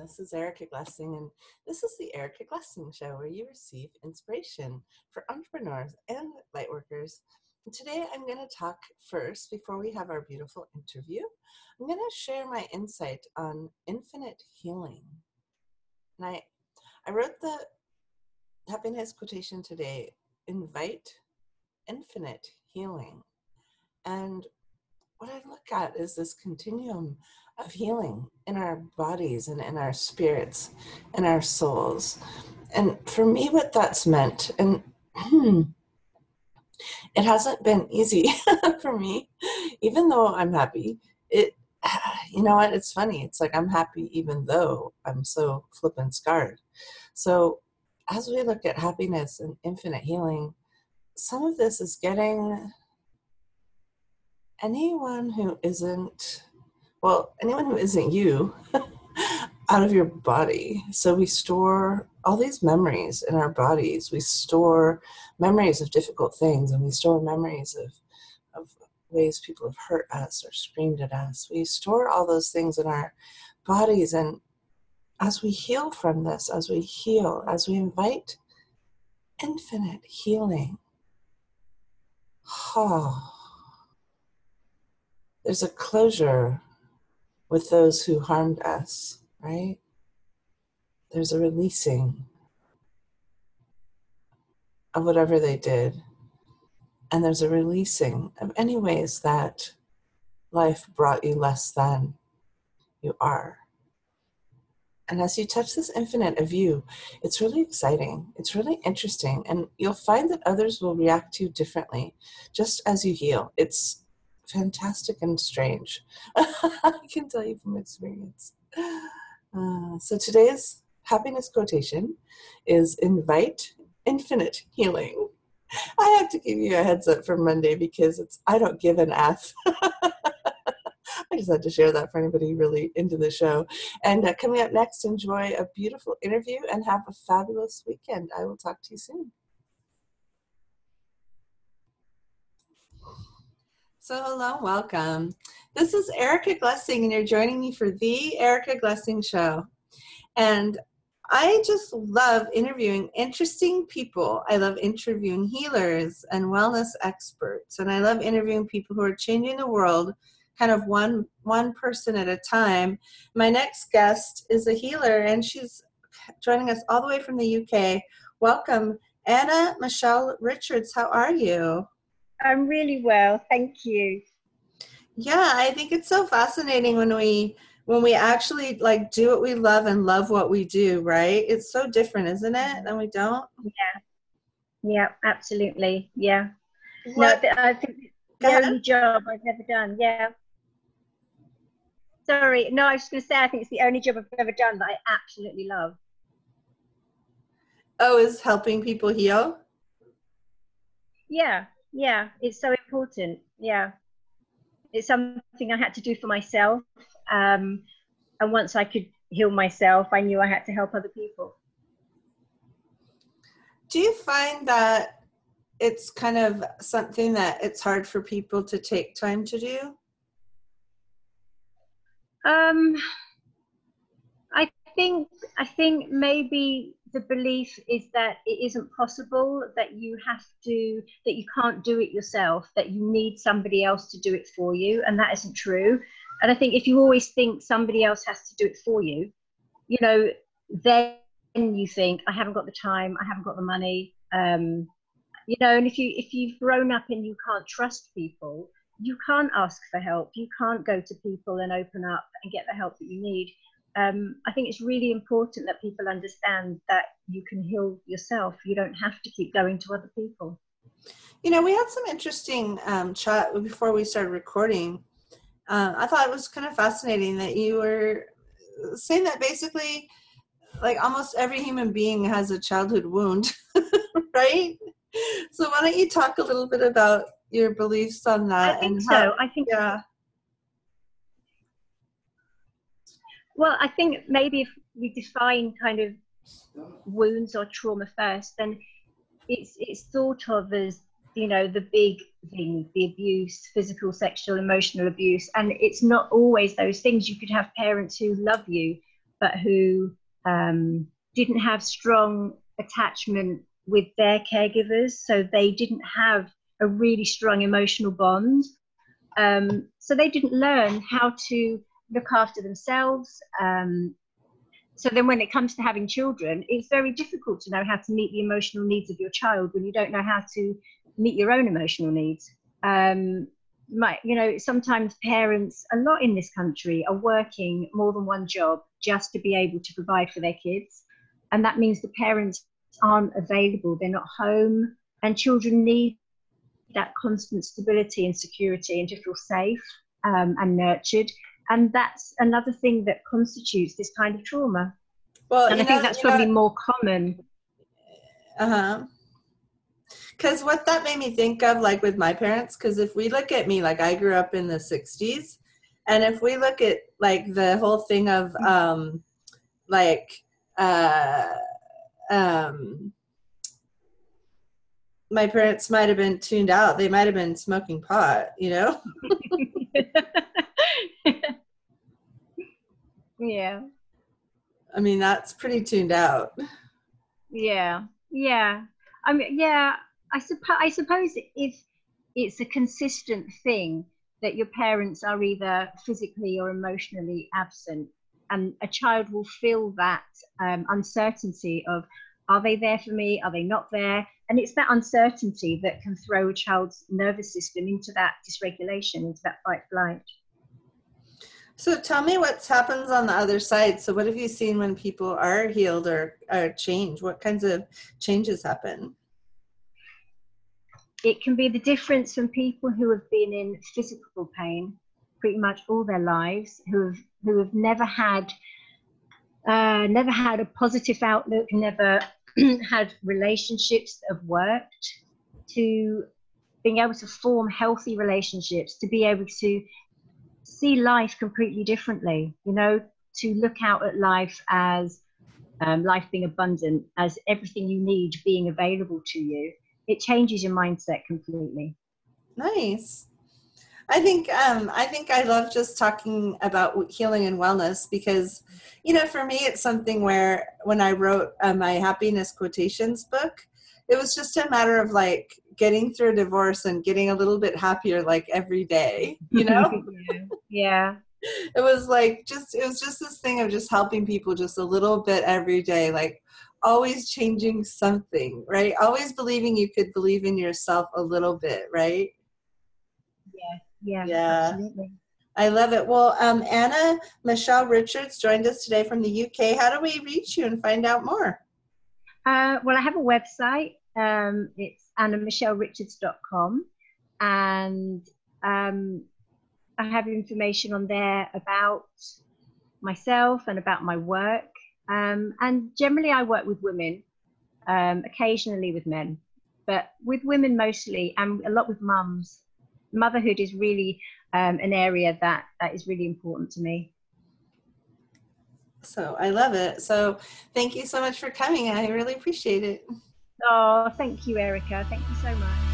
This is Erica Glessing, and this is the Erica Glessing Show where you receive inspiration for entrepreneurs and lightworkers. And today I'm going to talk first, before we have our beautiful interview, I'm going to share my insight on infinite healing. And I, I wrote the happiness quotation today invite infinite healing. And what I look at is this continuum of healing in our bodies and in our spirits and our souls. And for me, what that's meant, and it hasn't been easy for me, even though I'm happy. It, you know what? It's funny. It's like I'm happy even though I'm so flippin' scarred. So, as we look at happiness and infinite healing, some of this is getting anyone who isn't well, anyone who isn't you out of your body. So we store all these memories in our bodies. We store memories of difficult things and we store memories of, of ways people have hurt us or screamed at us. We store all those things in our bodies. And as we heal from this, as we heal, as we invite infinite healing, oh, there's a closure with those who harmed us, right? There's a releasing of whatever they did. And there's a releasing of any ways that life brought you less than you are. And as you touch this infinite of you, it's really exciting. It's really interesting. And you'll find that others will react to you differently just as you heal. It's fantastic and strange. I can tell you from experience. Uh, so today's happiness quotation is invite infinite healing. I have to give you a heads up for Monday because it's I don't give an F. I just had to share that for anybody really into the show. And uh, coming up next, enjoy a beautiful interview and have a fabulous weekend. I will talk to you soon. So, hello, welcome. This is Erica Glessing, and you're joining me for the Erica Glessing Show. And I just love interviewing interesting people. I love interviewing healers and wellness experts, and I love interviewing people who are changing the world kind of one one person at a time. My next guest is a healer and she's joining us all the way from the UK. Welcome, Anna Michelle Richards. How are you? I'm really well, thank you. Yeah, I think it's so fascinating when we when we actually like do what we love and love what we do, right? It's so different, isn't it? Than we don't. Yeah. Yeah, absolutely. Yeah. What? No, I think the only job I've ever done. Yeah. Sorry, no, I was just going to say I think it's the only job I've ever done that I absolutely love. Oh, is helping people heal? Yeah, yeah it's so important. Yeah. It's something i had to do for myself um, and once i could heal myself i knew i had to help other people. Do you find that it's kind of something that it's hard for people to take time to do? Um i think i think maybe the belief is that it isn't possible that you have to that you can't do it yourself that you need somebody else to do it for you and that isn't true. And i think if you always think somebody else has to do it for you you know then you think i haven't got the time i haven't got the money um, you know and if you if you've grown up and you can't trust people you can't ask for help you can't go to people and open up and get the help that you need um, I think it's really important that people understand that you can heal yourself. You don't have to keep going to other people. You know, we had some interesting um, chat before we started recording. Uh, I thought it was kind of fascinating that you were saying that basically, like almost every human being has a childhood wound, right? So why don't you talk a little bit about your beliefs on that? I think so. How, I think yeah. Well, I think maybe if we define kind of wounds or trauma first, then it's it's thought of as you know the big thing, the abuse, physical, sexual, emotional abuse, and it's not always those things. You could have parents who love you, but who um, didn't have strong attachment with their caregivers, so they didn't have a really strong emotional bond. Um, so they didn't learn how to look after themselves. Um, so then, when it comes to having children, it's very difficult to know how to meet the emotional needs of your child when you don't know how to meet your own emotional needs. Um, my, you know, sometimes parents, a lot in this country, are working more than one job just to be able to provide for their kids. And that means the parents aren't available, they're not home, and children need that constant stability and security and to feel safe um, and nurtured. And that's another thing that constitutes this kind of trauma. Well, and I know, think that's probably know, more common. Uh huh. Because what that made me think of, like with my parents, because if we look at me, like I grew up in the 60s, and if we look at like the whole thing of mm-hmm. um, like, uh, um, my parents might have been tuned out. They might have been smoking pot, you know? yeah. I mean, that's pretty tuned out. Yeah. Yeah. I mean, yeah. I suppose. I suppose if it's a consistent thing that your parents are either physically or emotionally absent, and a child will feel that um, uncertainty of are they there for me? Are they not there? And it's that uncertainty that can throw a child's nervous system into that dysregulation, into that fight flight. So tell me what happens on the other side. So what have you seen when people are healed or are changed? What kinds of changes happen? It can be the difference from people who have been in physical pain pretty much all their lives, who have who have never had uh, never had a positive outlook, never had relationships that have worked, to being able to form healthy relationships, to be able to see life completely differently, you know, to look out at life as um, life being abundant, as everything you need being available to you. It changes your mindset completely. Nice. I think um, I think I love just talking about healing and wellness because, you know, for me it's something where when I wrote uh, my happiness quotations book, it was just a matter of like getting through a divorce and getting a little bit happier like every day, you know? yeah. It was like just it was just this thing of just helping people just a little bit every day, like always changing something, right? Always believing you could believe in yourself a little bit, right? Yeah. Yeah. Absolutely. I love it. Well, um, Anna Michelle Richards joined us today from the UK. How do we reach you and find out more? Uh, well, I have a website. Um, it's annamichellerichards.com. And um, I have information on there about myself and about my work. Um, and generally, I work with women, um, occasionally with men, but with women mostly, and a lot with mums motherhood is really um, an area that that is really important to me. So I love it. So thank you so much for coming. I really appreciate it. Oh, thank you, Erica. Thank you so much.